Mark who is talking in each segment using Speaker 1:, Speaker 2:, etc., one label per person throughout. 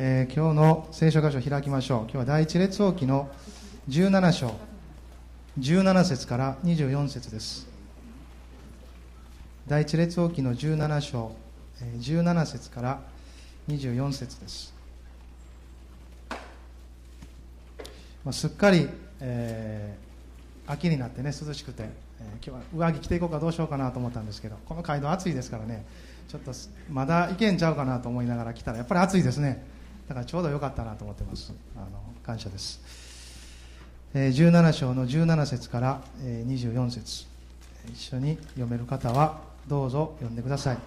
Speaker 1: えー今日の聖書箇所を開きましょう。今日は第一列王記の17章。17節から24節です。第一列王記の17章。えー17節から24節です、まあ、すっかり、えー秋になってね涼しくて、えー今日は上着着ていこうかどうしようかなと思ったんですけどこの街道暑いですからねちょっとまだいけんちゃうかなと思いながら来たらやっぱり暑いですね。だからちょうどよかったなと思ってます。あの感謝です、え17章の17節から、え24節。一緒に読める方はどうぞ読んでください。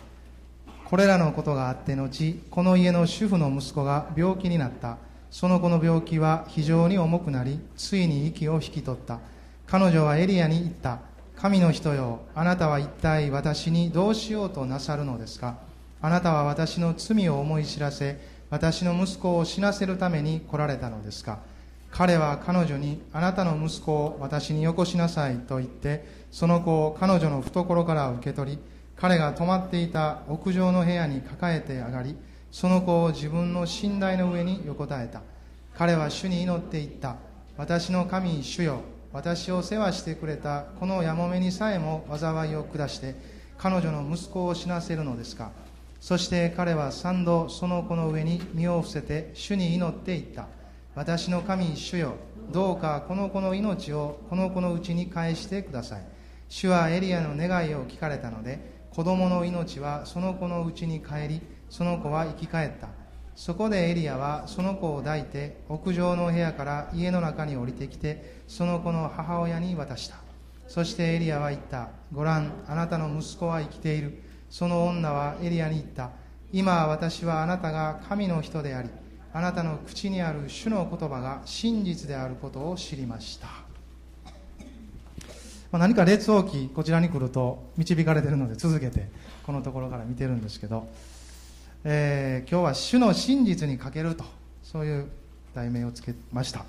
Speaker 1: これらのことがあって後この家の主婦の息子が病気になった。その子の病気は非常に重くなりついに息を引き取った。彼女はエリアに言った。神の人よあなたは一体私にどうしようとなさるのですか？あなたは私の罪を思い知らせ私の息子を死なせるために来られたのですか？彼は彼女にあなたの息子を私によこしなさいと言ってその子を彼女の懐から受け取り彼が泊まっていた屋上の部屋に抱えて上がりその子を自分の寝台の上に横たえた。彼は主に祈っていった。私の神主よ。私を世話してくれた。このやもめにさえも災いを下して彼女の息子を死なせるのですか？そして彼は三度その子の上に身を伏せて主に祈っていった。私の神主よどうかこの子の命をこの子のうちに返してください。主はエリアの願いを聞かれたので子供の命はその子のうちに帰りその子は生き返った。そこでエリアはその子を抱いて屋上の部屋から家の中に降りてきてその子の母親に渡した。そしてエリアは言った。ご覧あなたの息子は生きている。その女はエリアに言った。今私はあなたが神の人でありあなたの口にある主の言葉が真実であることを知りました。まあ、何か列王記こちらに来ると導かれているので続けてこのところから見てるんですけど、えー今日は主の真実にかけるとそういう題名をつけました、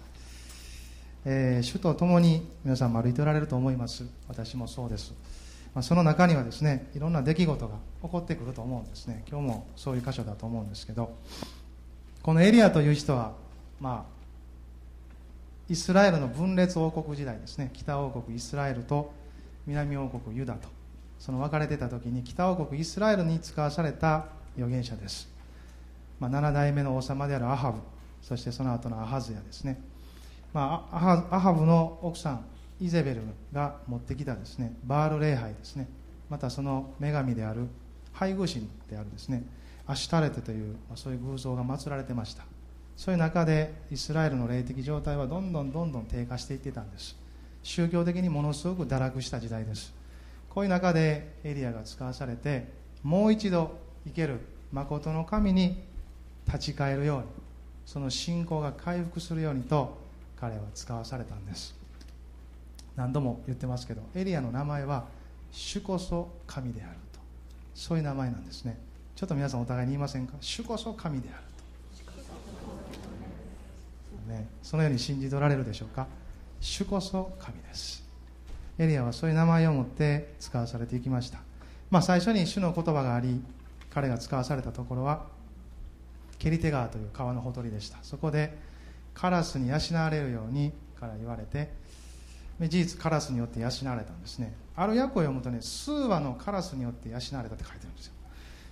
Speaker 1: えー主と共に皆さんも歩いておられると思います。私もそうです、まあ、その中にはですねいろんな出来事が起こってくると思うんですね。今日もそういう箇所だと思うんですけどこのエリアという人はまあイスラエルの分裂王国時代ですね。北王国イスラエルと南王国ユダとその分かれてた時に北王国イスラエルに使わされた預言者です、まあ、7代目の王様であるアハブそしてその後のアハズヤですね、まあ、アハブの奥さんイゼベルが持ってきたですねバール礼拝ですねまたその女神である配偶神であるですねアシュタレテという、ま、そういう偶像が祀られてました。そういう中でイスラエルの霊的状態はどんどんどんどん低下していってたんです。宗教的にものすごく堕落した時代です。こういう中でエリアが使わされてもう一度生ける誠の神に立ち返るようにその信仰が回復するようにと彼は使わされたんです。何度も言ってますけどエリアの名前は主こそ神であると。そういう名前なんですね。ちょっと皆さんお互いに言いませんか？主こそ神であると、そのように信じ取られるでしょうか？主こそ神です。エリアはそういう名前を持って使わされていきました、まあ、最初に主の言葉があり彼が使わされたところはケリテ川という川のほとりでした。そこでカラスに養われるようにから言われてで事実カラスによって養われたんですね。ある訳を読むとね数羽のカラスによって養われたって書いてるんですよ。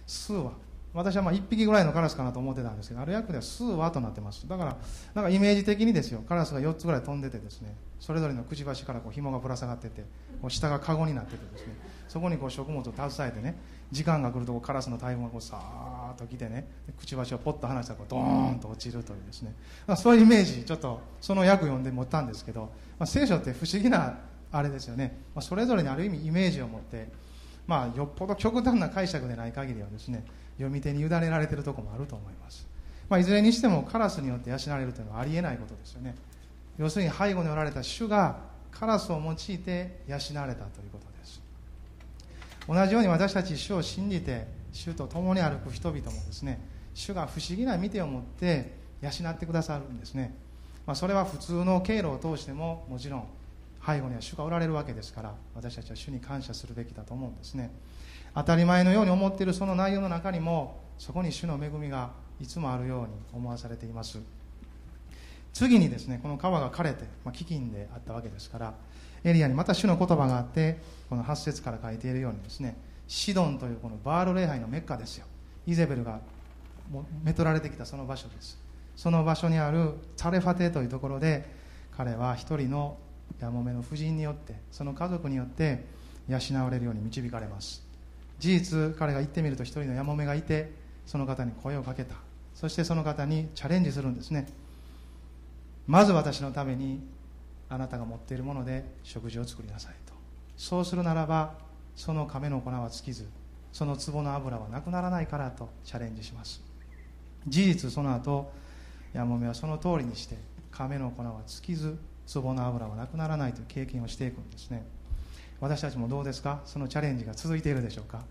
Speaker 1: 数羽。私はまあ1匹ぐらいのカラスかなと思ってたんですけどある訳では数羽となってます。だからなんかイメージ的にですよ。カラスが4つぐらい飛んでてですね。それぞれのくちばしからこう紐がぶら下がっててこう下がカゴになっててですね。そこにこう食物を携えてね時間が来るとカラスの大群がこうさーっと来てね。くちばしをポッと離したらこうドーンと落ちるというですね、まあ、そういうイメージちょっとその訳読んで持ったんですけど、まあ、聖書って不思議なあれですよね、まあ、それぞれにある意味イメージを持ってまあよっぽど極端な解釈でない限りはですね読み手に委ねられているところもあると思います、まあ、いずれにしてもカラスによって養われるというのはありえないことですよね。要するに背後におられた主がカラスを用いて養われたということ。同じように私たち主を信じて主と共に歩く人々もですね主が不思議な見てを持って養ってくださるんですね、まあ、それは普通の経路を通してももちろん背後には主がおられるわけですから私たちは主に感謝するべきだと思うんですね。当たり前のように思っているその内容の中にもそこに主の恵みがいつもあるように思わされています。次にですねこの川が枯れて、まあ、飢饉であったわけですからエリアにまた主の言葉があってこの8節から書いているようにですねシドンというこのバール礼拝のメッカですよ。イゼベルがめとられてきたその場所です。その場所にあるタレファテというところで彼は一人のやもめの夫人によってその家族によって養われるように導かれます。事実彼が行ってみると一人のやもめがいてその方に声をかけた。そしてその方にチャレンジするんですね。まず私のためにあなたが持っているもので食事を作りなさいと。そうするならばその亀の粉は尽きずその壺の油はなくならないからとチャレンジします。事実その後やもめはその通りにして亀の粉は尽きず壺の油はなくならないという経験をしていくんですね。私たちもどうですか？そのチャレンジが続いているでしょうか？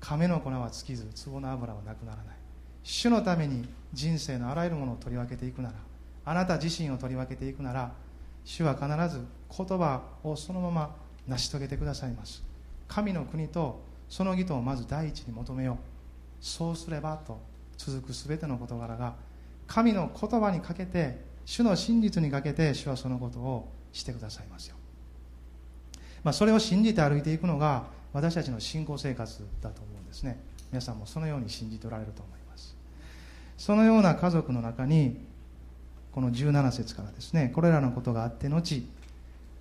Speaker 1: 亀の粉は尽きず壺の油はなくならない。主のために人生のあらゆるものを取り分けていくならあなた自身を取り分けていくなら主は必ず言葉をそのまま成し遂げてくださいます。神の国とその義とをまず第一に求めよう。そうすればと続く全ての事柄が神の言葉にかけて主の真実にかけて主はそのことをしてくださいますよ、まあ、それを信じて歩いていくのが私たちの信仰生活だと思うんですね。皆さんもそのように信じておられると思います。そのような家族の中にこの17節からですねこれらのことがあって後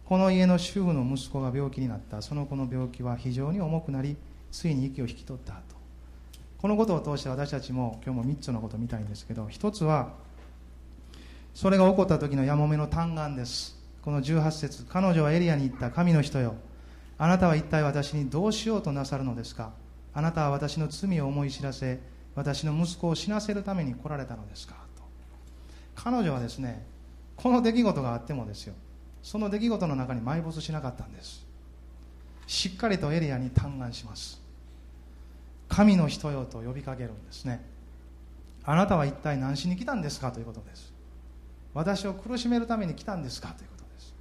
Speaker 1: この家の主婦の息子が病気になった。その子の病気は非常に重くなりついに息を引き取ったと。このことを通して私たちも今日も3つのことを見たいんですけど1つはそれが起こった時のやもめの嘆願です。この18節彼女はエリアに行った神の人よ。あなたは一体私にどうしようとなさるのですか？あなたは私の罪を思い知らせ私の息子を死なせるために来られたのですか？彼女はですねこの出来事があってもですよ。その出来事の中に埋没しなかったんです。しっかりとエリアに嘆願します。神の人よと呼びかけるんですね。あなたは一体何しに来たんですかということです。私を苦しめるために来たんですか？ということです。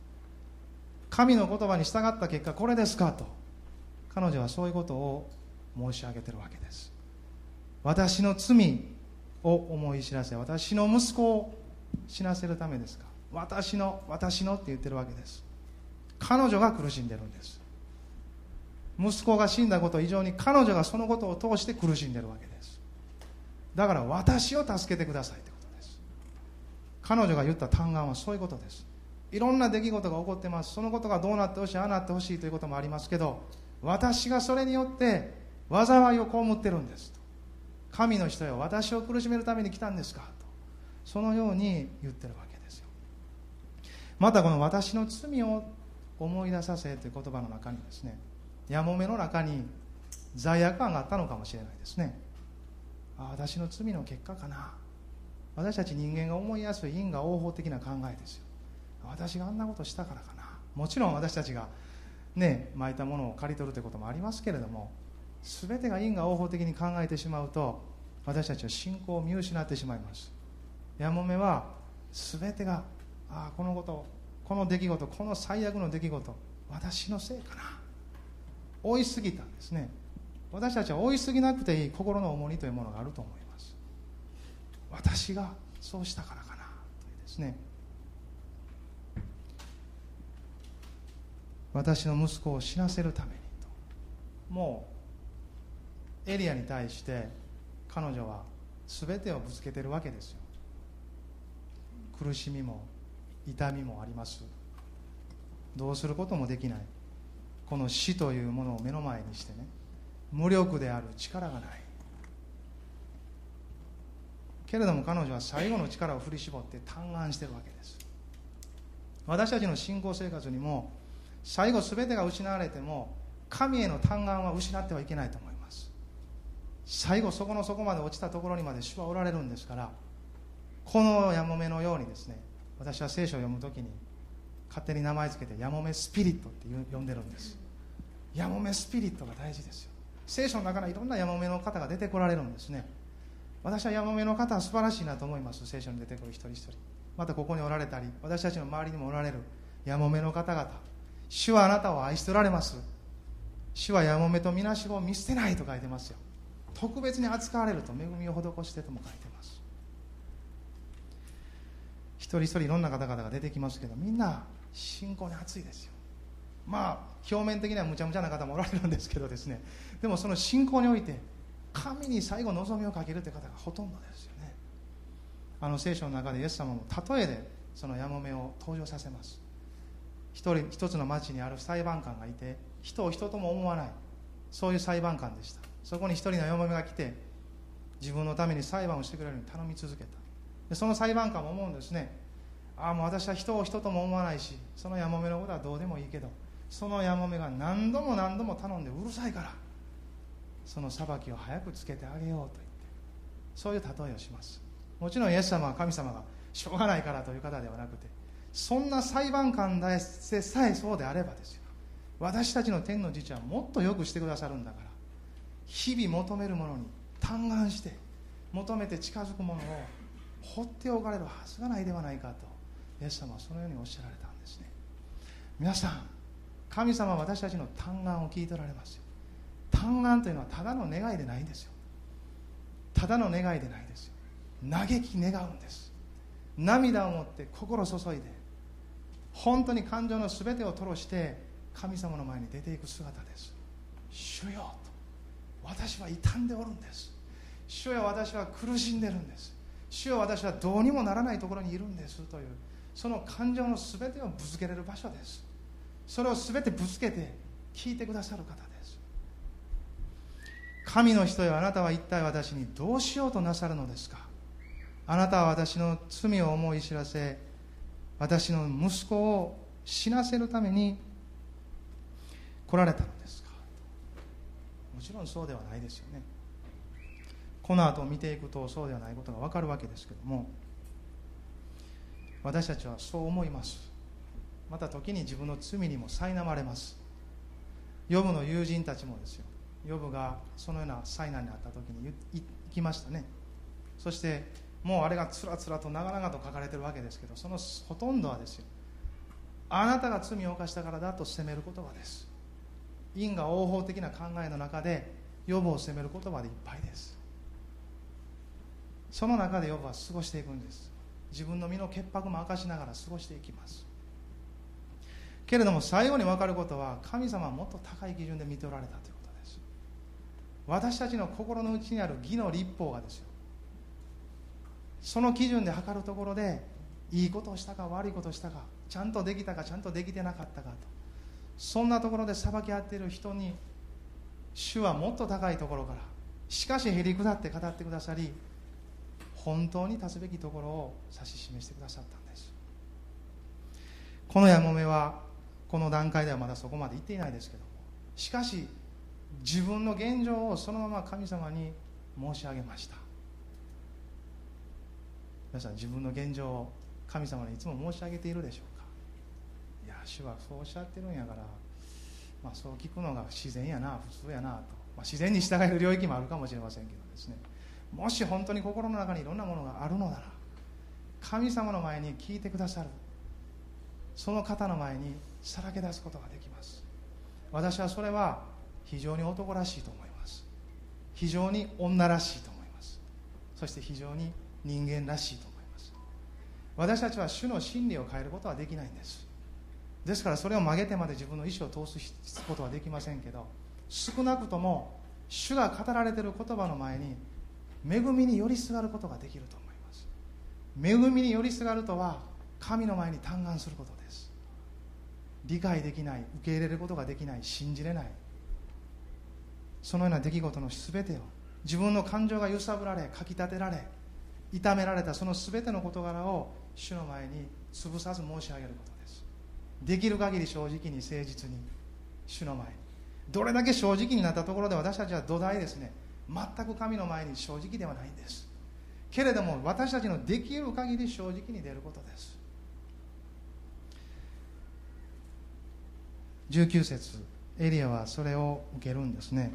Speaker 1: 神の言葉に従った結果これですか？と。彼女はそういうことを申し上げてるわけです。私の罪を思い知らせ私の息子を死なせるためですか？私の私のって言ってるわけです。彼女が苦しんでるんです。息子が死んだこと以上に彼女がそのことを通して苦しんでるわけです。だから私を助けてくださいってことです。彼女が言った嘆願はそういうことです。いろんな出来事が起こってます。そのことがどうなってほしいああなってほしいということもありますけど私がそれによって災いを被ってるんです。神の人よ私を苦しめるために来たんですか？そのように言ってるわけですよ。またこの私の罪を思い出させという言葉の中にですねやもめの中に罪悪感があったのかもしれないですね。あ私の罪の結果かな。私たち人間が思いやすい因果応報的な考えですよ。私があんなことしたからかな。もちろん私たちがね巻いたものを刈り取るということもありますけれども全てが因果応報的に考えてしまうと私たちは信仰を見失ってしまいます。やもめは全てがああこのことこの出来事この最悪の出来事私のせいかな。追いすぎたんですね。私たちは追いすぎなくていい心の重荷というものがあると思います。私がそうしたからかなというですね。私の息子を死なせるためにと。もうエリアに対して彼女は全てをぶつけてるわけですよ。苦しみも痛みもあります。どうすることもできない。この死というものを目の前にしてね。無力である力がない。けれども彼女は最後の力を振り絞って嘆願してるわけです。私たちの信仰生活にも最後全てが失われても神への嘆願は失ってはいけないと思います。最後そこの底まで落ちたところにまで主はおられるんですからこのやもめのようにですね私は聖書を読む時に勝手に名前付けてやもめスピリットって呼んでるんです。やもめスピリットが大事ですよ。聖書の中にいろんなやもめの方が出てこられるんですね。私はやもめの方は素晴らしいなと思います。聖書に出てくる一人一人。またここにおられたり私たちの周りにもおられるやもめの方々。主はあなたを愛しておられます。主はやもめとみなしごを見捨てないと書いてますよ。特別に扱われると恵みを施してとも書いてます一人一人いろんな方々が出てきますけどみんな信仰に熱いですよ。まあ表面的にはむちゃむちゃな方もおられるんですけどですね。でもその信仰において神に最後望みをかけるという方がほとんどですよね。あの聖書の中でイエス様も例えでそのやもめを登場させます。一人一つの町にある裁判官がいて人を人とも思わない。そういう裁判官でした。そこに一人のやもめが来て自分のために裁判をしてくれるように頼み続けた。でその裁判官も思うんですね。ああもう私は人を人とも思わないしそのやもめのことはどうでもいいけどそのやもめが何度も何度も頼んでうるさいからその裁きを早くつけてあげようと言ってそういう例えをします。もちろんイエス様は神様がしょうがないからという方ではなくてそんな裁判官でさえそうであればですよ。私たちの天の父はもっとよくしてくださるんだから日々求めるものに嘆願して求めて近づくものを放っておかれるはずがないではないかとイエス様はそのようにおっしゃられたんですね。皆さん神様は私たちの嘆願を聞いておられますよ。嘆願というのはただの願いでないんですよ。ただの願いでないですよ。嘆き願うんです。涙を持って心注いで本当に感情の全てを吐露して神様の前に出ていく姿です。主よと私は傷んでおるんです。主よ私は苦しんでるんです。主よ私はどうにもならないところにいるんですというその感情の全てをぶつけれる場所です。それを全てぶつけて聞いてくださる方です。神の人よあなたは一体私にどうしようとなさるのですか。あなたは私の罪を思い知らせ私の息子を死なせるために来られたのですか。もちろんそうではないですよね。この後見ていくとそうではないことが分かるわけですけども私たちはそう思います。また時に自分の罪にも苛まれます。ヨブの友人たちもですよ。ヨブがそのような災難にあった時に行きましたね。そしてもうあれがつらつらと長々と書かれてるわけですけどそのほとんどはですよ。あなたが罪を犯したからだと責める言葉です。因果応報的な考えの中で予防を責める言葉でいっぱいです。その中で予防は過ごしていくんです。自分の身の潔白も明かしながら過ごしていきます。けれども最後に分かることは神様はもっと高い基準で見ておられたということです。私たちの心の内にある義の立法がですよ。その基準で測るところでいいことをしたか悪いことをしたかちゃんとできたかちゃんとできてなかったかと。そんなところで裁き合っている人に主はもっと高いところからしかしへり下って語ってくださり本当に立つべきところを指し示してくださったんです。このやもめはこの段階ではまだそこまで行っていないですけどもしかし自分の現状をそのまま神様に申し上げました。皆さん自分の現状を神様にいつも申し上げているでしょうか？いや主はそうおっしゃってるんやから、まあ、そう聞くのが自然やな普通やなと、まあ、自然に従える領域もあるかもしれませんけどですね。もし本当に心の中にいろんなものがあるのなら神様の前に聞いてくださる。その方の前にさらけ出すことができます。私はそれは非常に男らしいと思います。非常に女らしいと思います。そして非常に人間らしいと思います。私たちは主の真理を変えることはできないんです。ですからそれを曲げてまで自分の意思を通すことはできませんけど少なくとも主が語られている言葉の前に恵みに寄りすがることができると思います。恵みに寄りすがるとは神の前に嘆願することです。理解できない受け入れることができない信じれない。そのような出来事の全てを自分の感情が揺さぶられかきたてられ痛められたその全ての事柄を主の前に潰さず申し上げることです。できる限り正直に誠実に主の前に。どれだけ正直になったところで私たちは土台ですね。全く神の前に正直ではないんです。けれども私たちのできる限り正直に出ることです。19節エリアはそれを受けるんですね。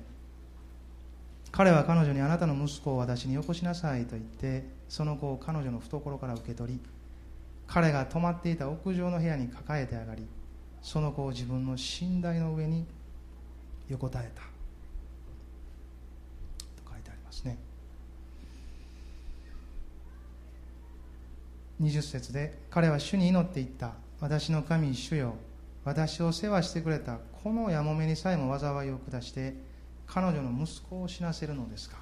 Speaker 1: 彼は彼女にあなたの息子を私によこしなさいと言ってその子を彼女の懐から受け取り彼が泊まっていた屋上の部屋に抱えて上がりその子を自分の寝台の上に横たえた。ますね。20節で彼は主に祈っていった。私の神主よ。私を世話してくれたこのやもめにさえも災いを下して彼女の息子を死なせるのですか。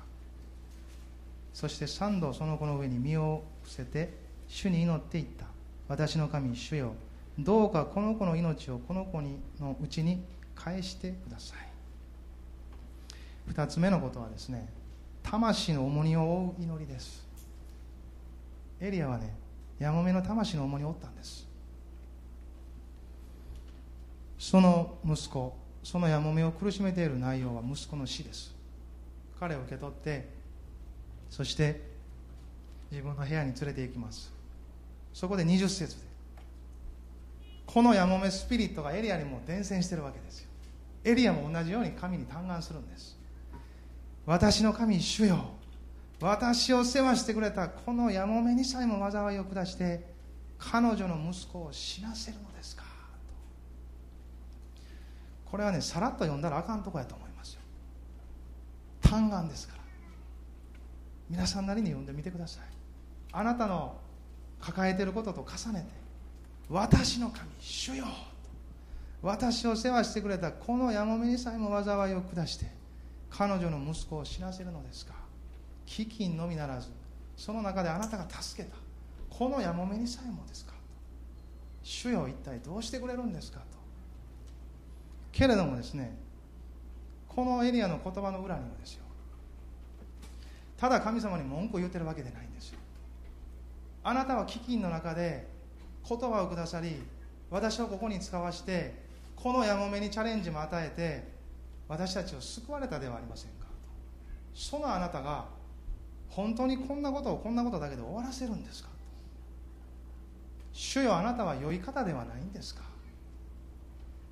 Speaker 1: そして三度その子の上に身を伏せて主に祈っていった。私の神主よ。どうかこの子の命をこの子にのうちに返してください。二つ目のことはですね魂の重荷を負う祈りです。エリアはねやもめの魂の重荷を負ったんです。その息子そのやもめを苦しめている内容は息子の死です。彼を受け取ってそして自分の部屋に連れて行きます。そこで20節でこのやもめスピリットがエリアにも伝染してるわけですよ。エリアも同じように神に嘆願するんです。私の神主よ。私を世話してくれたこのやもめにさえも災いを下して彼女の息子を死なせるのですか。これはねさらっと読んだらあかんとこやと思いますよ。嘆願ですから。皆さんなりに読んでみてください。あなたの抱えていることと重ねて私の神主よ。私を世話してくれたこのやもめにさえも災いを下して彼女の息子を死なせるのですか？飢饉のみならずその中であなたが助けたこのやもめにさえもですか？主よ一体どうしてくれるんですかと。けれどもですねこのエリアの言葉の裏にはですよただ神様に文句を言ってるわけでないんですよ。あなたは飢饉の中で言葉をくださり私をここに使わしてこのやもめにチャレンジも与えて私たちを救われたではありませんか。そのあなたが本当にこんなことをこんなことだけで終わらせるんですか。主よあなたは良い方ではないんですか。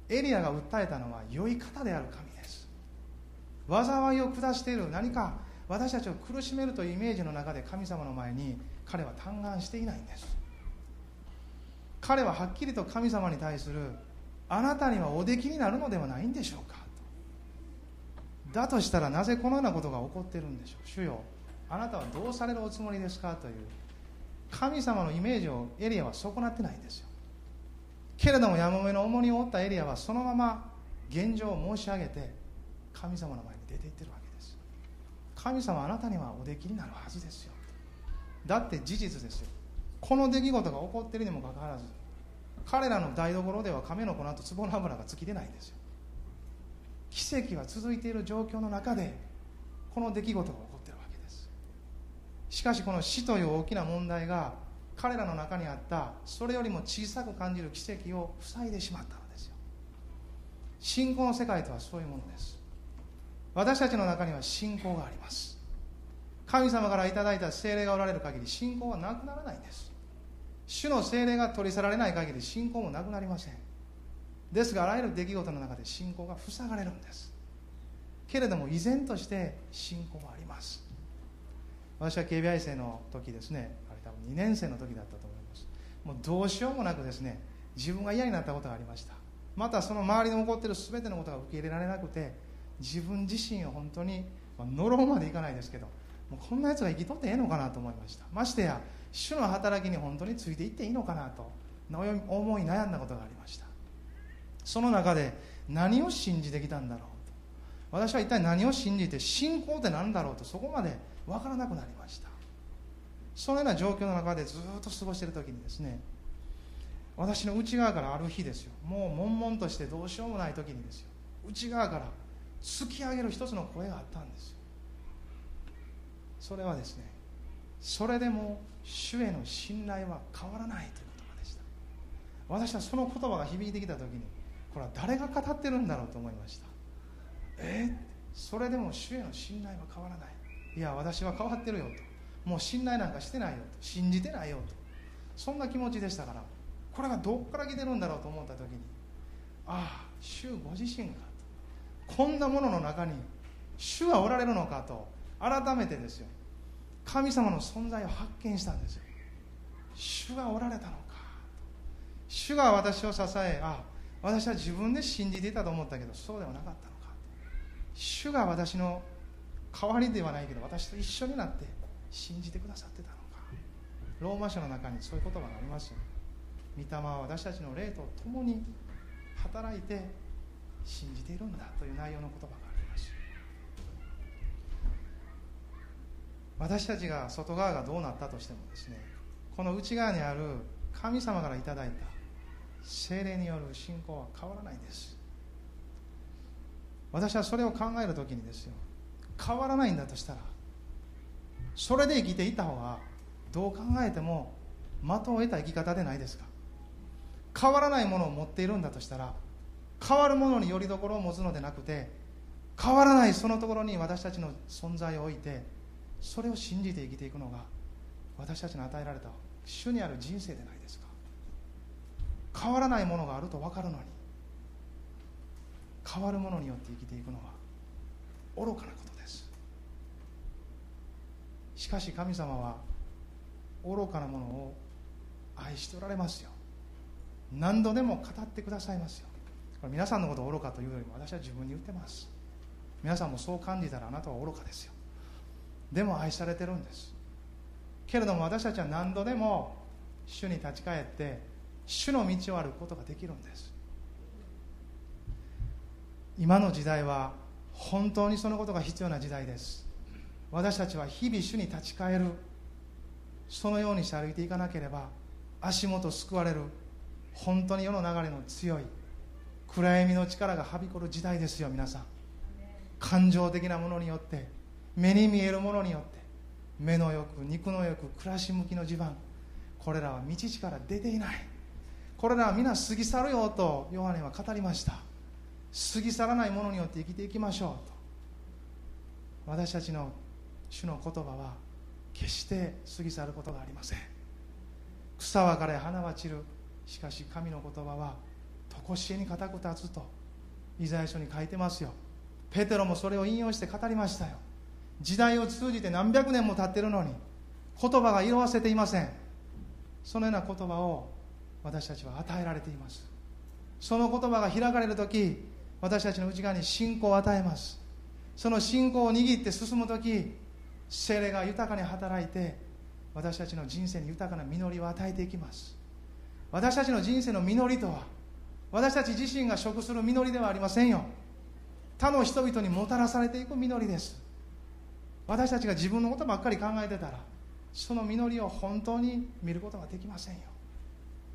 Speaker 1: エリアが訴えたのは良い方である神です。災いを下している何か私たちを苦しめるというイメージの中で神様の前に彼は嘆願していないんです。彼ははっきりと神様に対するあなたにはおできになるのではないんでしょうか。だとしたらなぜこのようなことが起こっているんでしょう？主よあなたはどうされるおつもりですか？という神様のイメージをエリアは損なってないんですよ。けれどもやもめの重荷を負ったエリアはそのまま現状を申し上げて神様の前に出ていってるわけです。神様あなたにはおできになるはずですよ。だって事実ですよ。この出来事が起こっているにもかかわらず彼らの台所では亀の粉と壺の油が尽きてないんですよ。奇跡は続いている状況の中でこの出来事が起こってるわけです。しかしこの死という大きな問題が彼らの中にあったそれよりも小さく感じる奇跡を塞いでしまったのですよ。信仰の世界とはそういうものです。私たちの中には信仰があります。神様からいただいた精霊がおられる限り信仰はなくならないんです。主の精霊が取り去られない限り信仰もなくなりません。ですがあらゆる出来事の中で信仰が塞がれるんです。けれども依然として信仰はあります。私は警備愛生の時ですねあれ多分2年生の時だったと思います。もうどうしようもなくですね自分が嫌になったことがありました。またその周りに起こっている全てのことが受け入れられなくて自分自身を本当に、まあ、呪うまでいかないですけどもうこんなやつが生きとってええのかなと思いました。ましてや主の働きに本当についていっていいのかなと思い悩んだことがありました。その中で何を信じてきたんだろう。と私は一体何を信じて信仰って何だろうとそこまで分からなくなりました。そのような状況の中でずっと過ごしている時にですね私の内側からある日ですよ。もう悶々としてどうしようもない時にですよ。内側から突き上げる一つの声があったんですよ。それはですねそれでも主への信頼は変わらないという言葉でした。私はその言葉が響いてきた時にこれは誰が語ってるんだろうと思いました。え？それでも主への信頼は変わらない。いや私は変わってるよと。もう信頼なんかしてないよと。信じてないよと。そんな気持ちでしたからこれがどっから来てるんだろうと思った時にああ主ご自身がこんなものの中に主はおられるのかと改めてですよ。神様の存在を発見したんですよ。主がおられたのか主が私を支えあ私は自分で信じていたと思ったけどそうではなかったのか。主が私の代わりではないけど私と一緒になって信じてくださってたのか。ローマ書の中にそういう言葉がありますよ御霊は私たちの霊と共に働いて信じているんだという内容の言葉があります。私たちが外側がどうなったとしてもですねこの内側にある神様からいただいた精霊による信仰は変わらないんです。私はそれを考える時にですよ変わらないんだとしたらそれで生きていた方がどう考えても的を得た生き方でないですか。変わらないものを持っているんだとしたら変わるものによりどころを持つのでなくて変わらないそのところに私たちの存在を置いてそれを信じて生きていくのが私たちの与えられた主にある人生でない。変わらないものがあると分かるのに変わるものによって生きていくのは愚かなことです。しかし神様は愚かなものを愛しておられますよ。何度でも語ってくださいますよ。これ皆さんのことを愚かというよりも私は自分に言ってます。皆さんもそう感じたらあなたは愚かですよ。でも愛されてるんです。けれども私たちは何度でも主に立ち返って主の道を歩くことができるんです。今の時代は本当にそのことが必要な時代です。私たちは日々主に立ち返る。そのようにして歩いていかなければ足元救われる。本当に世の流れの強い暗闇の力がはびこる時代ですよ皆さん。感情的なものによって目に見えるものによって目の欲肉の欲暮らし向きの地盤。これらは道から出ていない。これらは皆過ぎ去るよとヨハネは語りました。過ぎ去らないものによって生きていきましょうと。私たちの主の言葉は決して過ぎ去ることがありません。草は枯れ花は散る。しかし神の言葉は常しえに固く立つとイザヤ書に書いてますよ。ペテロもそれを引用して語りましたよ。時代を通じて何百年も経ってるのに言葉が色あせていません。そのような言葉を私たちは与えられています。その言葉が開かれる時私たちの内側に信仰を与えます。その信仰を握って進む時精霊が豊かに働いて私たちの人生に豊かな実りを与えていきます。私たちの人生の実りとは私たち自身が食する実りではありませんよ。他の人々にもたらされていく実りです。私たちが自分のことばっかり考えてたらその実りを本当に見ることができませんよ。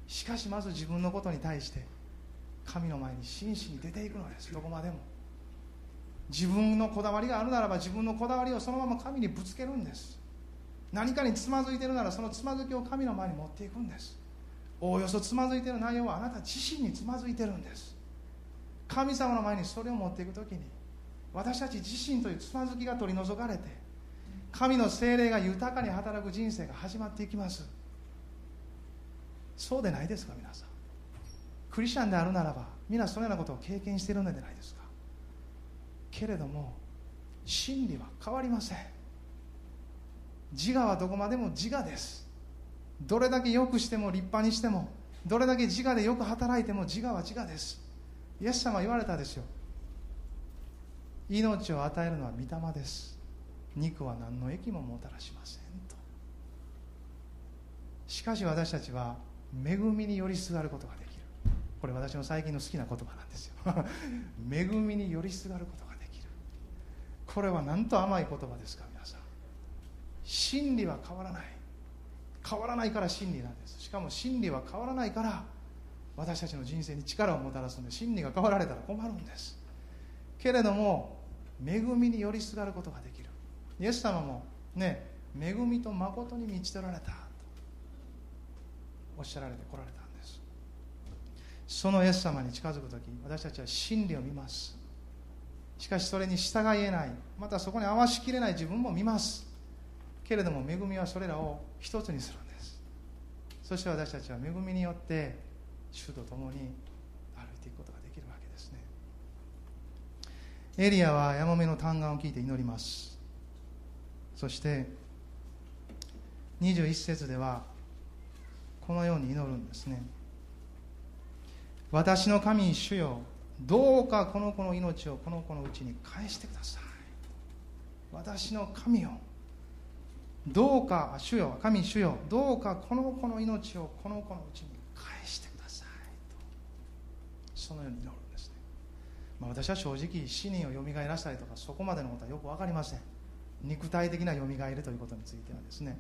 Speaker 1: しかしまず自分のことに対して神の前に真摯に出ていくのです。どこまでも。自分のこだわりがあるならば自分のこだわりをそのまま神にぶつけるんです。何かにつまずいてるならそのつまずきを神の前に持っていくんです。おおよそつまずいてる内容はあなた自身につまずいてるんです。神様の前にそれを持っていく時に私たち自身というつまずきが取り除かれて神の精霊が豊かに働く人生が始まっていきます。そうでないですか皆さん。クリスチャンであるならば皆そのようなことを経験しているのではないですか。けれども真理は変わりません。自我はどこまでも自我です。どれだけ良くしても立派にしてもどれだけ自我でよく働いても自我は自我です。イエス様は言われたですよ。命を与えるのは御霊です。肉は何の益ももたらしませんと。しかし私たちは恵みに寄りすがることができる。これ私の最近の好きな言葉なんですよ。恵みに寄りすがることができる。これはなんと甘い言葉ですか皆さん。真理は変わらない。変わらないから真理なんです。しかも真理は変わらないから私たちの人生に力をもたらすので真理が変わられたら困るんです。けれども恵みに寄りすがることができる。イエス様もね恵みと誠に満ちておられたおっしゃられてこられたんです。そのイエス様に近づく時私たちは真理を見ます。しかしそれに従えない。またそこに合わしきれない自分も見ます。けれども恵みはそれらを一つにするんです。そして私たちは恵みによって主と共に歩いていくことができるわけですね。エリアはヤモメの嘆願を聞いて祈ります。そして21節ではこのように祈るんですね。私の神主よどうかこの子の命をこの子のうちに返してください。私の神よどうか主よ神主よどうかこの子の命をこの子のうちに返してください。とそのように祈るんですね、まあ、私は正直死人をよみがえらせたりとかそこまでのことはよく分かりません。肉体的なよみがえるということについてはですね、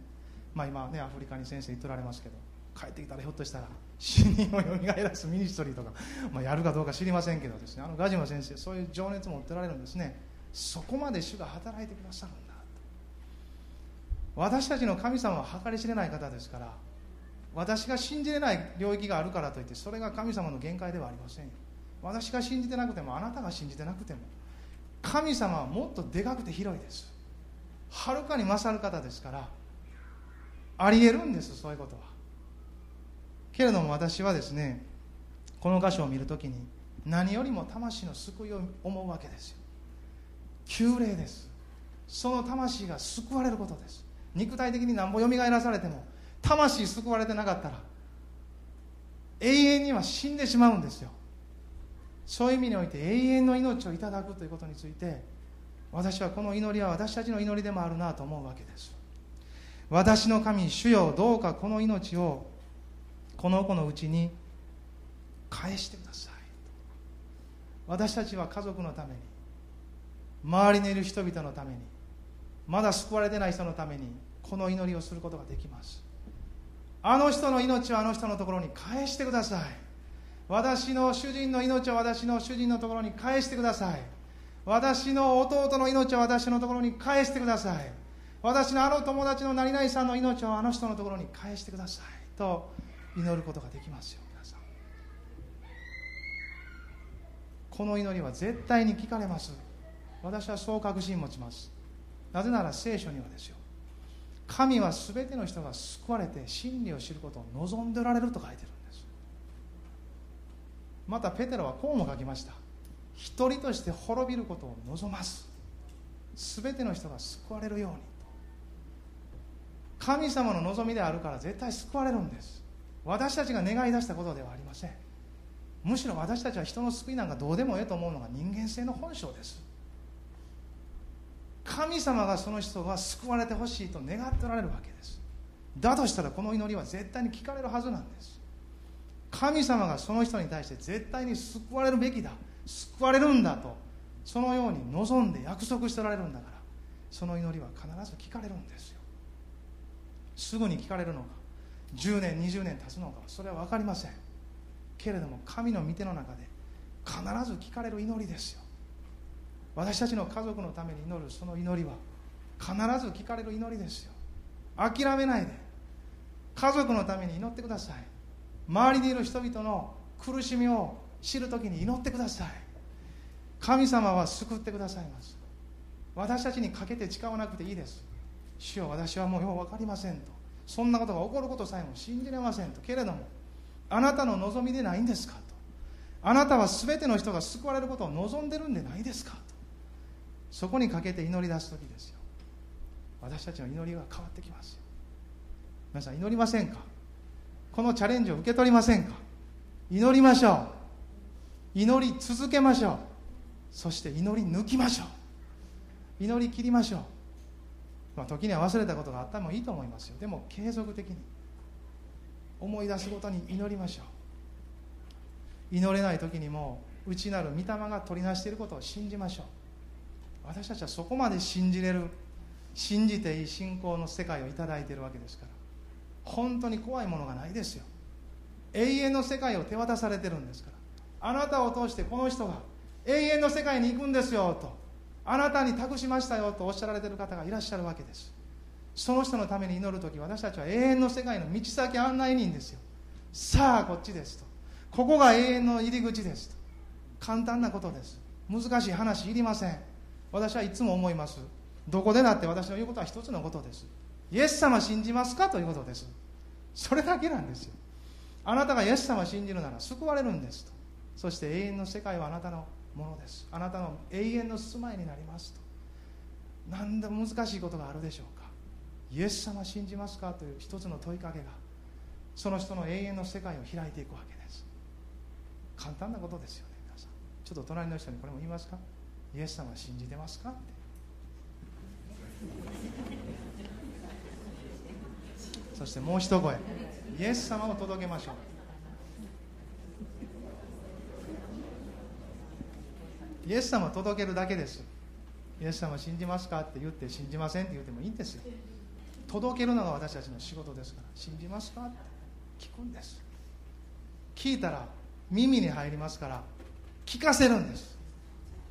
Speaker 1: まあ、今ねアフリカに先生行っておられますけど帰ってきたらひょっとしたら死人をよみがえらすミニストリーとか、まあ、やるかどうか知りませんけどですね。あのガジマ先生そういう情熱も持ってられるんですね。そこまで主が働いてくださるんだ。と私たちの神様は計り知れない方ですから私が信じれない領域があるからといってそれが神様の限界ではありませんよ。私が信じてなくてもあなたが信じてなくても神様はもっとでかくて広いです。はるかに勝る方ですからありえるんですそういうことは。けれども私はですねこの箇所を見るときに何よりも魂の救いを思うわけですよ。旧霊です。その魂が救われることです。肉体的に何ぼよみがえらされても魂救われてなかったら永遠には死んでしまうんですよ。そういう意味において永遠の命をいただくということについて私はこの祈りは私たちの祈りでもあるなと思うわけです。私の神主よどうかこの命をこの子のうちに返してください。私たちは家族のために周りにいる人々のためにまだ救われてない人のためにこの祈りをすることができます。あの人の命をあの人のところに返してください。私の主人の命を私の主人のところに返してください。私の弟の命を私のところに返してください。私のあの友達の何々さんの命をあの人のところに返してください。と祈ることができますよ。皆さん。この祈りは絶対に聞かれます。私はそう確信持ちます。なぜなら聖書にはですよ。神は全ての人が救われて真理を知ることを望んでおられると書いてるんです。またペテロはこうも書きました。一人として滅びることを望ます。全ての人が救われるように神様の望みであるから絶対救われるんです。私たちが願い出したことではありません。むしろ私たちは人の救いなんかどうでもええと思うのが人間性の本性です。神様がその人が救われてほしいと願っておられるわけです。だとしたらこの祈りは絶対に聞かれるはずなんです。神様がその人に対して絶対に救われるべきだ。救われるんだとそのように望んで約束しておられるんだからその祈りは必ず聞かれるんですよ。すぐに聞かれるのか10年20年経つのかそれは分かりません。けれども神の御手の中で必ず聞かれる祈りですよ。私たちの家族のために祈るその祈りは必ず聞かれる祈りですよ。諦めないで家族のために祈ってください。周りにいる人々の苦しみを知るときに祈ってください。神様は救ってくださいます。私たちにかけて誓わなくていいです。主よ私はもうよう分かりませんと。そんなことが起こることさえも信じれませんと。けれどもあなたの望みでないんですかと。あなたは全ての人が救われることを望んでるんでないですかと。そこにかけて祈り出す時ですよ。私たちの祈りは変わってきますよ。皆さん祈りませんか？このチャレンジを受け取りませんか？祈りましょう。祈り続けましょう。そして祈り抜きましょう。祈り切りましょう。まあ、時には忘れたことがあったもいいと思いますよ。でも継続的に。思い出すごとに祈りましょう。祈れない時にも内なる御霊が取りなしていることを信じましょう。私たちはそこまで信じれる信じていい信仰の世界を頂いているわけですから。本当に怖いものがないですよ。永遠の世界を手渡されてるんですから。あなたを通してこの人が永遠の世界に行くんですよと。あなたに託しましたよとおっしゃられている方がいらっしゃるわけです。その人のために祈る時私たちは永遠の世界の道先案内人ですよ。さあこっちですと。ここが永遠の入り口ですと。簡単なことです。難しい話いりません。私はいつも思います。どこでだって私の言うことは一つのことです。イエス様信じますかということです。それだけなんですよ。あなたがイエス様信じるなら救われるんですと。そして永遠の世界はあなたのものです。あなたの永遠の住まいになりますと。何でも難しいことがあるでしょうか。イエス様信じますか？という一つの問いかけがその人の永遠の世界を開いていくわけです。簡単なことですよね皆さん。ちょっと隣の人にこれも言いますか？イエス様信じてますか？って。そしてもう一声。イエス様を届けましょう。イエス様届けるだけです。イエス様信じますかって言って信じませんって言ってもいいんですよ。届けるのが私たちの仕事ですから信じますかって聞くんです。聞いたら耳に入りますから聞かせるんです。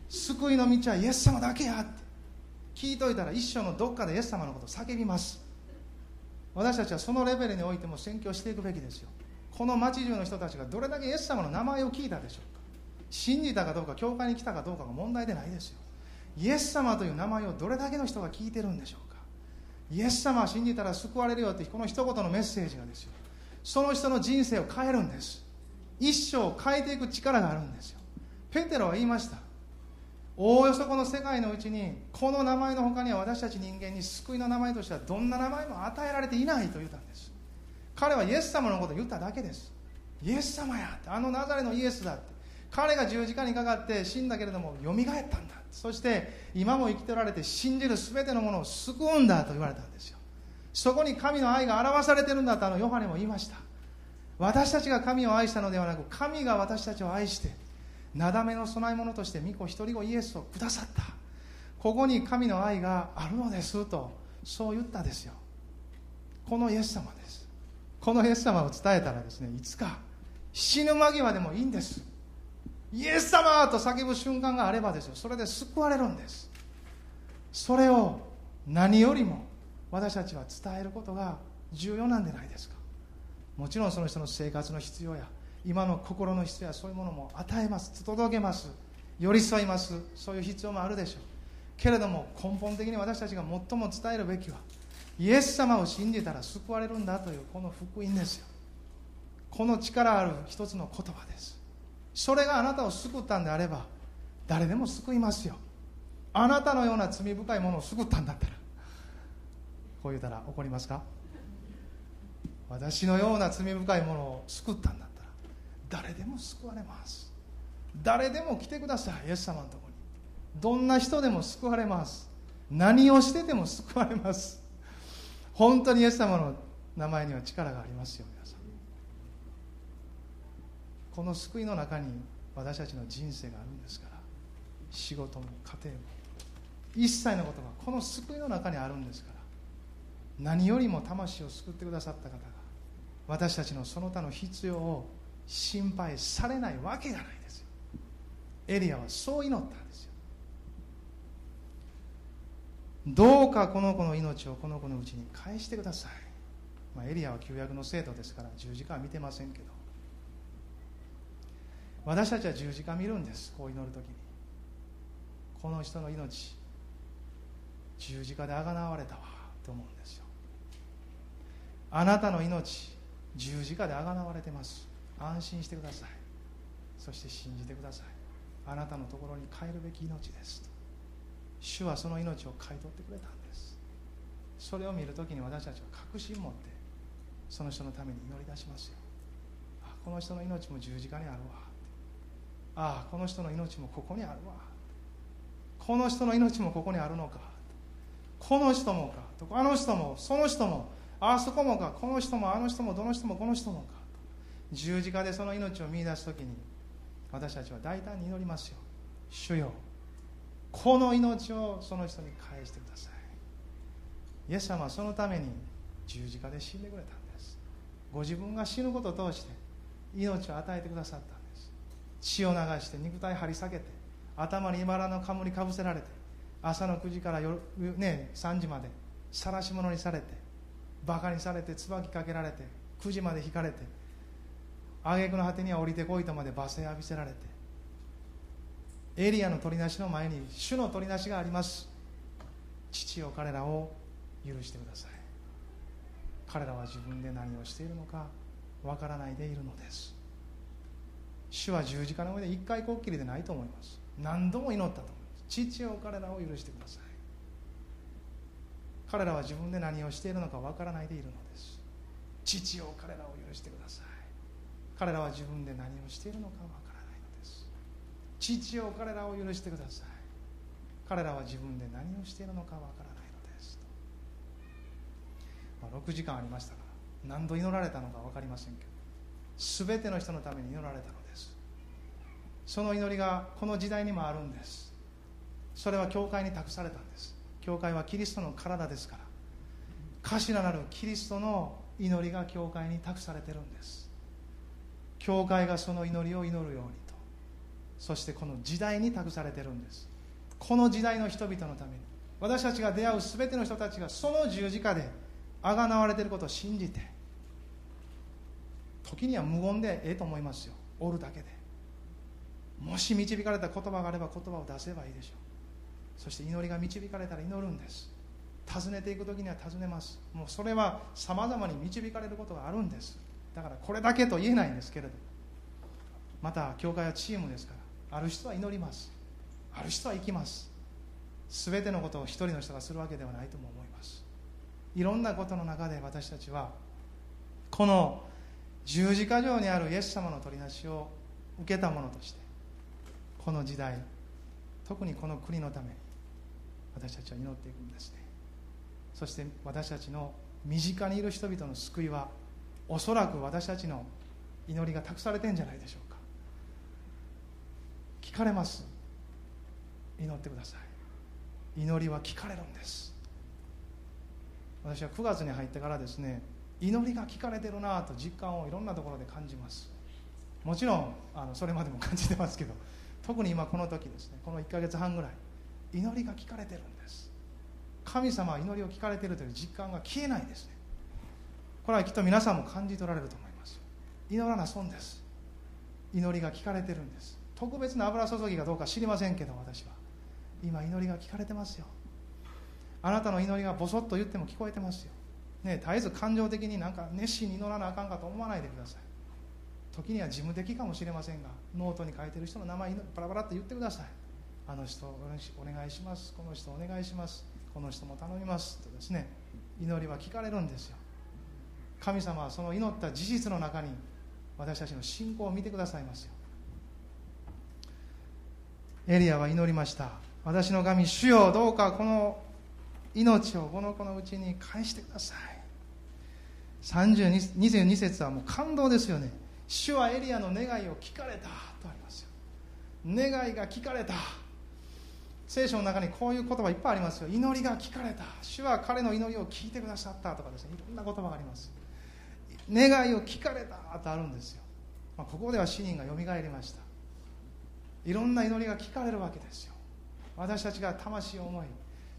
Speaker 1: 救いの道はイエス様だけやって。聞いといたら一生のどっかでイエス様のことを叫びます。私たちはそのレベルにおいても宣教していくべきですよ。この町中の人たちがどれだけイエス様の名前を聞いたでしょうか。信じたかどうか教会に来たかどうかが問題でないですよ。イエス様という名前をどれだけの人が聞いてるんでしょうか。イエス様は信じたら救われるよってこの一言のメッセージがですよ。その人の人生を変えるんです。一生を変えていく力があるんですよ。ペテロは言いました。おおよそこの世界のうちにこの名前の他には私たち人間に救いの名前としてはどんな名前も与えられていないと言ったんです。彼はイエス様のことを言っただけです。イエス様やってあのナザレのイエスだって彼が十字架にかかって死んだけれどもよみがえったんだ。そして今も生きておられて信じる全てのものを救うんだと言われたんですよ。そこに神の愛が表されてるんだとあのヨハネも言いました。私たちが神を愛したのではなく神が私たちを愛してなだめの供え物として御子一人子イエスをくださった。ここに神の愛があるのですとそう言ったですよ。このイエス様です。このイエス様を伝えたらですねいつか死ぬ間際でもいいんです。イエス様と叫ぶ瞬間があればですよ。それで救われるんです。それを何よりも私たちは伝えることが重要なんでないですか。もちろんその人の生活の必要や今の心の必要やそういうものも与えます届けます寄り添いますそういう必要もあるでしょう。けれども根本的に私たちが最も伝えるべきはイエス様を信じたら救われるんだというこの福音ですよ。この力ある一つの言葉です。それがあなたを救ったんであれば誰でも救いますよ。あなたのような罪深いものを救ったんだったらこう言うたら怒りますか？私のような罪深いものを救ったんだったら誰でも救われます。誰でも来てくださいイエス様のとこに。どんな人でも救われます。何をしてても救われます。本当にイエス様の名前には力がありますよ。この救いの中に私たちの人生があるんですから仕事も家庭も一切のことがこの救いの中にあるんですから何よりも魂を救ってくださった方が私たちのその他の必要を心配されないわけがないですよ。エリアはそう祈ったんですよ。どうかこの子の命をこの子のうちに返してください、まあ、エリアは旧約の生徒ですから十字架は見てませんけど。私たちは十字架見るんです。こう祈る時に。この人の命。十字架であがなわれたわ。と思うんですよ。あなたの命。十字架であがなわれてます。安心してください。そして信じてください。あなたのところに帰るべき命です。主はその命を買い取ってくれたんです。それを見るときに私たちは確信持ってその人のために祈り出しますよ。この人の命も十字架にあるわ。ああこの人の命もここにあるわ。この人の命もここにあるのか。この人もか。あの人もその人もあそこもか。この人もあの人もどの人もこの人もか。十字架でその命を見出す時に私たちは大胆に祈りますよ。主よこの命をその人に返してください。イエス様はそのために十字架で死んでくれたんです。ご自分が死ぬことを通して命を与えてくださった。血を流して肉体張り裂けて頭に茨の冠かぶせられて朝の9時から夜、ね、3時まで晒し者にされてバカにされて椿かけられて9時まで引かれて挙句の果てには降りてこいとまで罵声浴びせられてエリアの取りなしの前に主の取りなしがあります。父よ彼らを許してください。彼らは自分で何をしているのかわからないでいるのです。主は十字架の上で一回こっきりでないと思います。何度も祈ったと思います。父よ彼らを許してください。彼らは自分で何をしているのかわからないでいるのです。父よ彼らを許してください。彼らは自分で何をしているのかわからないのです。父よ彼らを許してください。彼らは自分で何をしているのかわからないのです、まあ、6時間ありましたから何度祈られたのか分かりませんけど全ての人のために祈られたのその祈りがこの時代にもあるんです。それは教会に託されたんです。教会はキリストの体ですから。頭なるキリストの祈りが教会に託されてるんです。教会がその祈りを祈るようにと。そしてこの時代に託されてるんです。この時代の人々のために。私たちが出会う全ての人たちがその十字架であがなわれていることを信じて時には無言でええと思いますよ。おるだけで。もし導かれた言葉があれば言葉を出せばいいでしょう。そして祈りが導かれたら祈るんです。尋ねていく時には尋ねます。もうそれはさまざまに導かれることがあるんです。だからこれだけと言えないんですけれどまた教会はチームですから。ある人は祈ります。ある人は行きます。全てのことを一人の人がするわけではないとも思います。いろんなことの中で私たちはこの十字架上にあるイエス様の取りなしを受けたものとしてこの時代特にこの国のために私たちは祈っていくんですね。そして私たちの身近にいる人々の救いはおそらく私たちの祈りが託されてんじゃないでしょうか。聞かれます。祈ってください。祈りは聞かれるんです。私は9月に入ってからですね祈りが聞かれてるなと実感をいろんなところで感じます。もちろんあのそれまでも感じてますけど特に今この時ですねこの1ヶ月半ぐらい祈りが聞かれてるんです。神様は祈りを聞かれてるという実感が消えないですね。これはきっと皆さんも感じ取られると思います。祈らな損です。祈りが聞かれてるんです。特別な油注ぎがどうか知りませんけど私は。今祈りが聞かれてますよ。あなたの祈りがボソッと言っても聞こえてますよ。ね絶えず感情的になんか熱心に祈らなあかんかと思わないでください。時には事務的かもしれませんがノートに書いてる人の名前バラバラって言ってください。あの人お願いします。この人お願いします。この人も頼みますとですね祈りは聞かれるんですよ。神様はその祈った事実の中に私たちの信仰を見てくださいますよ。エリアは祈りました。私の神主よどうかこの命をこの子のうちに返してください。32 22節はもう感動ですよね。主はエリアの願いを聞かれたとありますよ。願いが聞かれた。聖書の中にこういう言葉いっぱいありますよ。祈りが聞かれた。主は彼の祈りを聞いてくださったとかですね。いろんな言葉があります。願いを聞かれたとあるんですよ、まあ、ここでは死人がよみがえりました。いろんな祈りが聞かれるわけですよ。私たちが魂を思い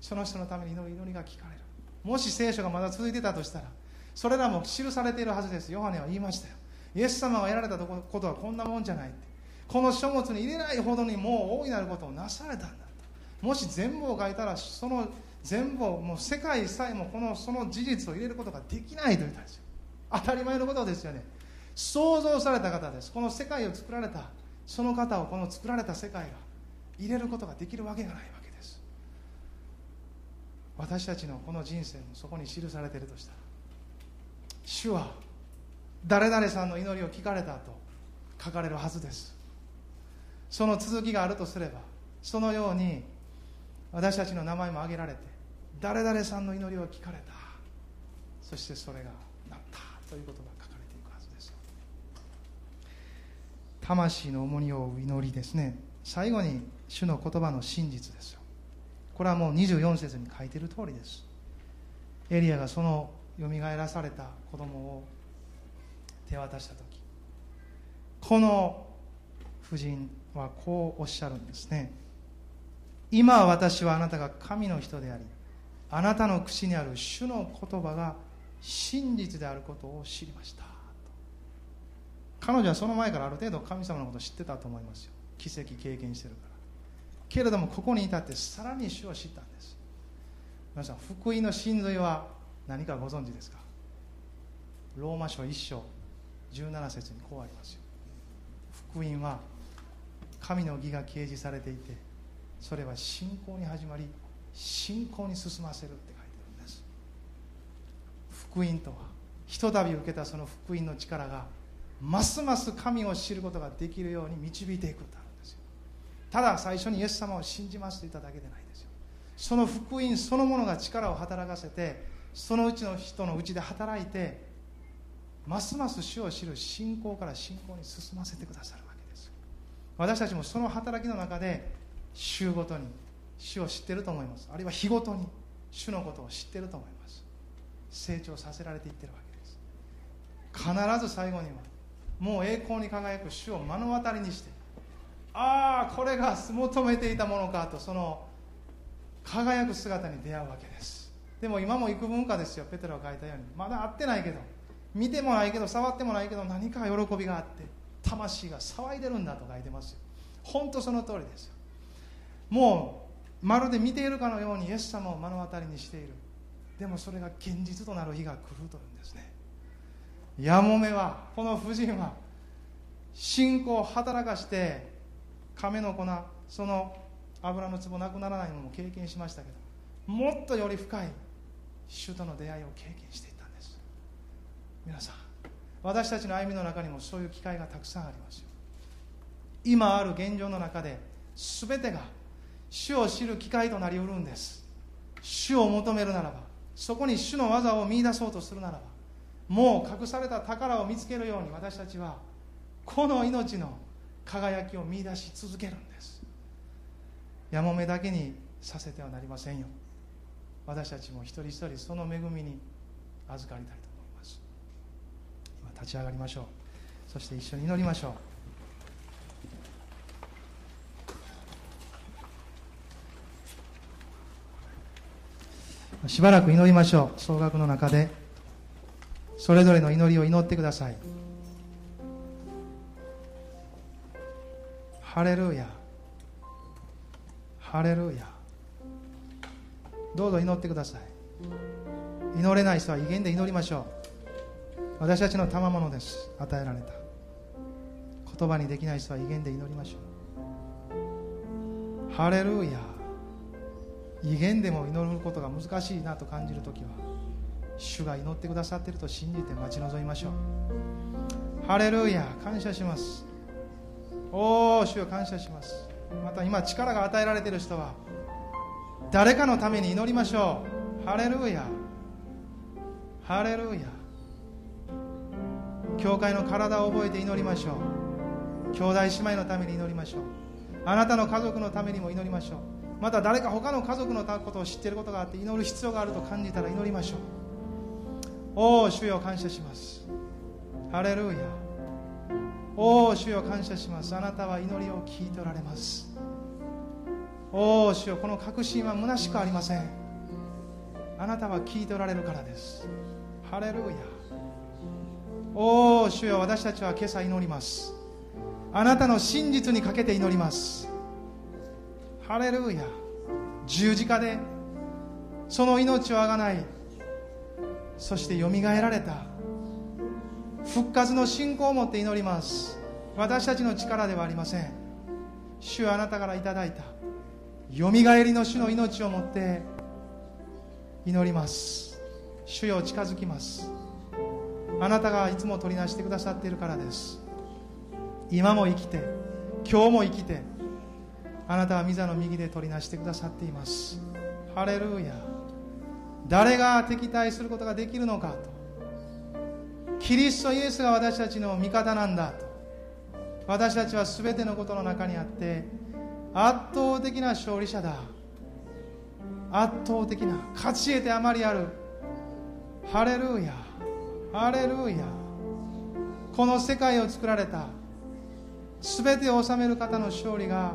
Speaker 1: その人のために祈る祈りが聞かれる。もし聖書がまだ続いてたとしたらそれらも記されているはずです。ヨハネは言いましたよ。イエス様がやられたことはこんなもんじゃないって。この書物に入れないほどにもう大いなることをなされたんだと。もし全部を書いたらその全部をもう世界さえもこのその事実を入れることができないと言ったんですよ当たり前のことですよね。創造された方です。この世界を作られた。その方をこの作られた世界が。入れることができるわけがないわけです。私たちのこの人生もそこに記されているとしたら。主は誰々さんの祈りを聞かれたと書かれるはずです。その続きがあるとすればそのように私たちの名前も挙げられて誰々さんの祈りを聞かれた。そしてそれがなったということが書かれていくはずです。魂の重荷を負う祈りですね。最後に主の言葉の真実ですよ。これはもう24節に書いている通りです。エリアがそのよみがえらされた子供を手渡した時。この婦人はこうおっしゃるんですね。今私はあなたが神の人でありあなたの口にある主の言葉が真実であることを知りました。彼女はその前からある程度神様のことを知ってたと思いますよ。奇跡経験してるから。けれどもここに至ってさらに主を知ったんです。皆さん福音の真髄は何かご存知ですか？ローマ書1章17節にこうありますよ。福音は神の義が掲示されていてそれは信仰に始まり信仰に進ませるって書いてあるんです。福音とはひとたび受けたその福音の力がますます神を知ることができるように導いていくとあるんですよ。ただ最初にイエス様を信じますと言っただけでないですよ。その福音そのものが力を働かせてそのうちの人のうちで働いてますます主を知る信仰から信仰に進ませてくださるわけです。私たちもその働きの中で週ごとに主を知ってると思います。あるいは日ごとに主のことを知ってると思います。成長させられていってるわけです。必ず最後にはもう栄光に輝く主を目の当たりにしてああこれが求めていたものかとその輝く姿に出会うわけです。でも今も幾分かですよ。ペテロが書いたように。まだ会ってないけど。見てもないけど触ってもないけど何か喜びがあって魂が騒いでるんだと書いてますよ。本当その通りですよ。もうまるで見ているかのようにイエス様を目の当たりにしている。でもそれが現実となる日が来るというんですね。やもめはこの婦人は信仰を働かして亀の粉その油の壺なくならないのも経験しましたけどもっとより深い主との出会いを経験していた。皆さん私たちの歩みの中にもそういう機会がたくさんありますよ。今ある現状の中で全てが主を知る機会となりうるんです。主を求めるならばそこに主の技を見いだそうとするならばもう隠された宝を見つけるように私たちはこの命の輝きを見いだし続けるんです。やもめだけにさせてはなりませんよ。私たちも一人一人その恵みに預かりたい。立ち上がりましょう。そして一緒に祈りましょう。しばらく祈りましょう。総額の中で。それぞれの祈りを祈ってください。ハレルヤ。ハレルヤ。どうぞ祈ってください。祈れない人は威厳で祈りましょう。私たちの賜物です。与えられた。言葉にできない人は威厳で祈りましょう。ハレルヤ。威厳でも祈ることが難しいなと感じる時は主が祈ってくださっていると信じて待ち望みましょう。ハレルヤ。感謝します。おお主を感謝します。また今力が与えられている人は誰かのために祈りましょう。ハレルヤ。ハレルヤ。教会の体を覚えて祈りましょう。兄弟姉妹のために祈りましょう。あなたの家族のためにも祈りましょう。また誰か他の家族のことを知っていることがあって祈る必要があると感じたら祈りましょう。おお主よ感謝します。ハレルヤ。おお主よ感謝します。あなたは祈りを聞いておられます。おお主よこの確信は虚しくありません。あなたは聞いておられるからです。ハレルヤ。おお主よ私たちは今朝祈ります。あなたの真実にかけて祈ります。ハレルヤ。十字架でその命をあがない。そしてよみがえられた。復活の信仰を持って祈ります。私たちの力ではありません。主はあなたからいただいた。よみがえりの主の命を持って祈ります。主よ近づきます。あなたがいつも取りなしてくださっているからです。今も生きて今日も生きてあなたは御座の右で取りなしてくださっています。ハレルヤ。誰が敵対することができるのかと。キリストイエスが私たちの味方なんだと。私たちは全てのことの中にあって圧倒的な勝利者だ。圧倒的な勝ち得てあまりある。ハレルヤ。ハレルヤこの世界を作られた全てを治める方の勝利が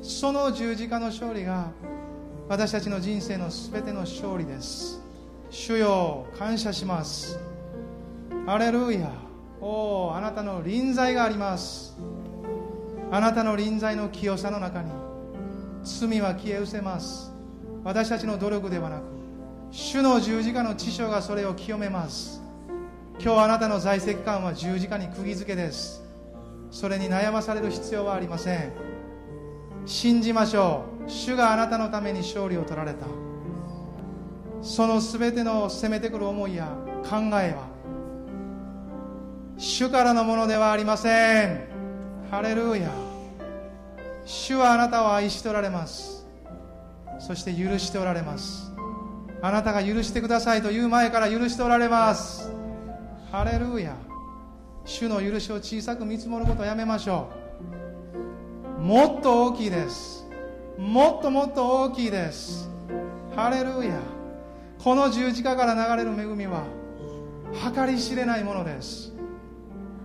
Speaker 1: その十字架の勝利が私たちの人生の全ての勝利です。主よ感謝します。アレルヤおおあなたの臨在があります。あなたの臨在の清さの中に罪は消え失せます。私たちの努力ではなく主の十字架の知性がそれを清めます。今日あなたの在籍感は十字架に釘付けです。それに悩まされる必要はありません。信じましょう。主があなたのために勝利を取られた。その全ての責めてくる思いや考えは主からのものではありません。ハレルヤ。主はあなたを愛しておられます。そして許しておられます。あなたが許してくださいと言う前から許しておられます。ハレルヤ主の許しを小さく見積もることをやめましょう。もっと大きいです。もっともっと大きいです。ハレルヤこの十字架から流れる恵みは計り知れないものです。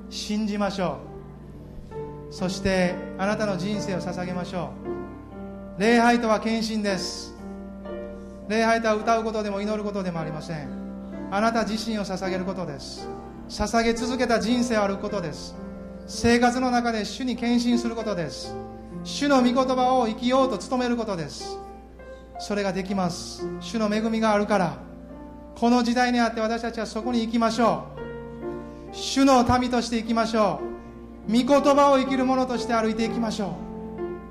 Speaker 1: 信じましょう。そしてあなたの人生を捧げましょう。礼拝とは献身です。礼拝とは歌うことでも祈ることでもありません。あなた自身を捧げることです。捧げ続けた人生を歩くことです。生活の中で主に献身することです。主の御言葉を生きようと努めることです。それができます。主の恵みがあるから。この時代にあって私たちはそこに行きましょう。主の民として行きましょう。御言葉を生きる者として歩いていきましょ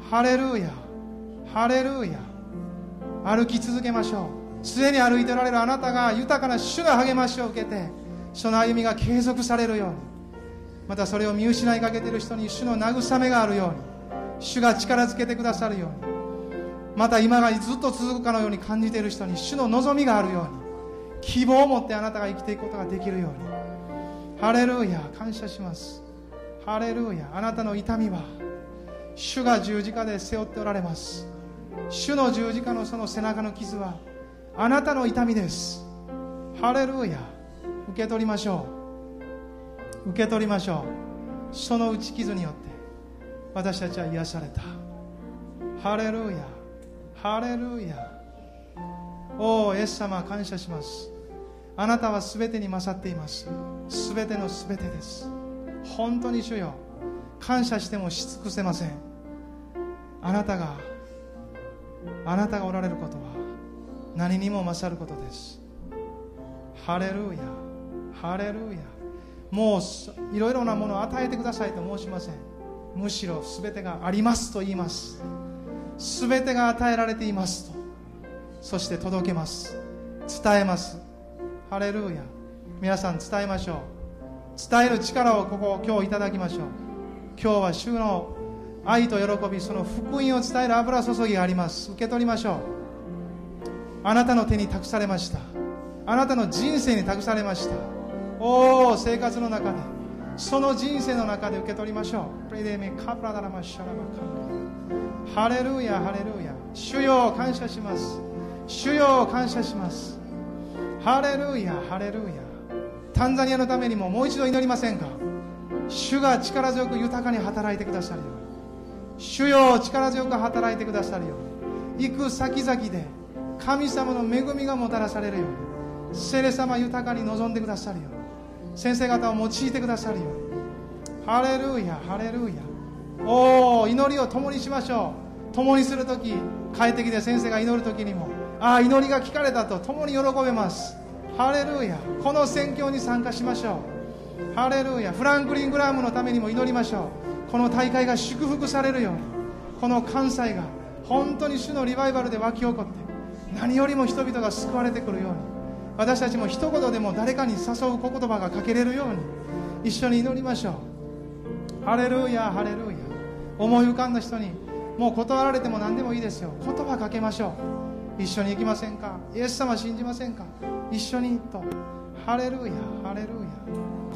Speaker 1: う。ハレルヤ。ハレルヤ。歩き続けましょう。すでに歩いておられるあなたが豊かな主の励ましを受けてその歩みが継続されるようにまたそれを見失いかけている人に主の慰めがあるように主が力づけてくださるようにまた今がずっと続くかのように感じている人に主の望みがあるように希望を持ってあなたが生きていくことができるように。ハレルヤ感謝します。ハレルヤあなたの痛みは主が十字架で背負っておられます。主の十字架のその背中の傷はあなたの痛みです。ハレルヤ。受け取りましょう。受け取りましょう。その打ち傷によって。私たちは癒された。ハレルヤ。ハレルヤ。おおイエス様感謝します。あなたは全てに勝っています。全ての全てです。本当に主よ。感謝してもし尽くせません。あなたがあなたがおられることは何にも勝ることです。ハレルヤ。ハレルヤ。もういろいろなものを与えてくださいと申しません。むしろ全てがありますと言います。全てが与えられていますと。そして届けます。伝えます。ハレルヤ。皆さん伝えましょう。伝える力をここ今日いただきましょう。今日は主の愛と喜びその福音を伝える油注ぎがあります。受け取りましょう。あなたの手に託されました。あなたの人生に託されました。おお生活の中でその人生の中で受け取りましょう。プレデメカプラダラマシャラマカハレルヤハレルヤ。主よ感謝します。主よ感謝します。ハレルヤハレルヤ。タンザニアのためにももう一度祈りませんか？主が力強く豊かに働いてくださるように。主よ力強く働いてくださるように。行く先々で神様の恵みがもたらされるように聖霊様豊かに望んでくださるように先生方を用いてくださるように。ハレルヤハレルヤ。おお祈りを共にしましょう。共にする時帰ってきて先生が祈る時にもああ祈りが聞かれたと共に喜べます。ハレルヤ。この宣教に参加しましょう。ハレルヤ。フランクリン・グラムのためにも祈りましょう。この大会が祝福されるようにこの関西が本当に主のリバイバルで湧き起こって何よりも人々が救われてくるように私たちも一言でも誰かに誘う言葉がかけれるように一緒に祈りましょう。ハレルヤハレルヤ。思い浮かんだ人にもう断られても何でもいいですよ。言葉かけましょう。一緒に行きませんか？イエス様信じませんか？一緒にとハレルヤハレルヤ。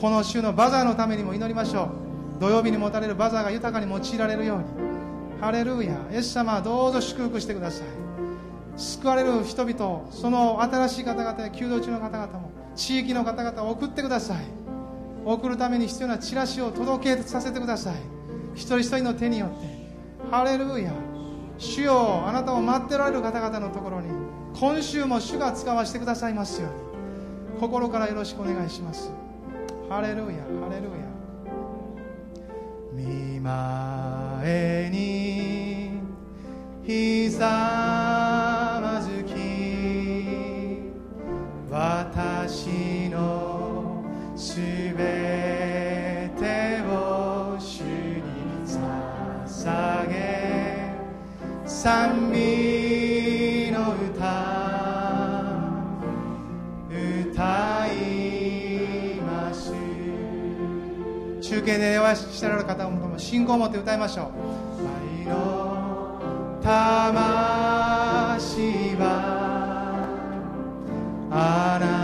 Speaker 1: この週のバザーのためにも祈りましょう。土曜日に持たれるバザーが豊かに用いられるように。ハレルヤ。イエス様どうぞ祝福してください。救われる人々その新しい方々や弓道中の方々も地域の方々を送ってください。送るために必要なチラシを届けさせてください。一人一人の手によって。ハレルヤ。主よあなたを待っておられる方々のところに今週も主が使わせてくださいますように。心からよろしくお願いします。ハレルヤ。ハレルヤ。見前にひ私のすべてを主に捧げ賛美の歌歌います中継でお会いしてられる方も信仰を持って歌いましょう愛の魂はあ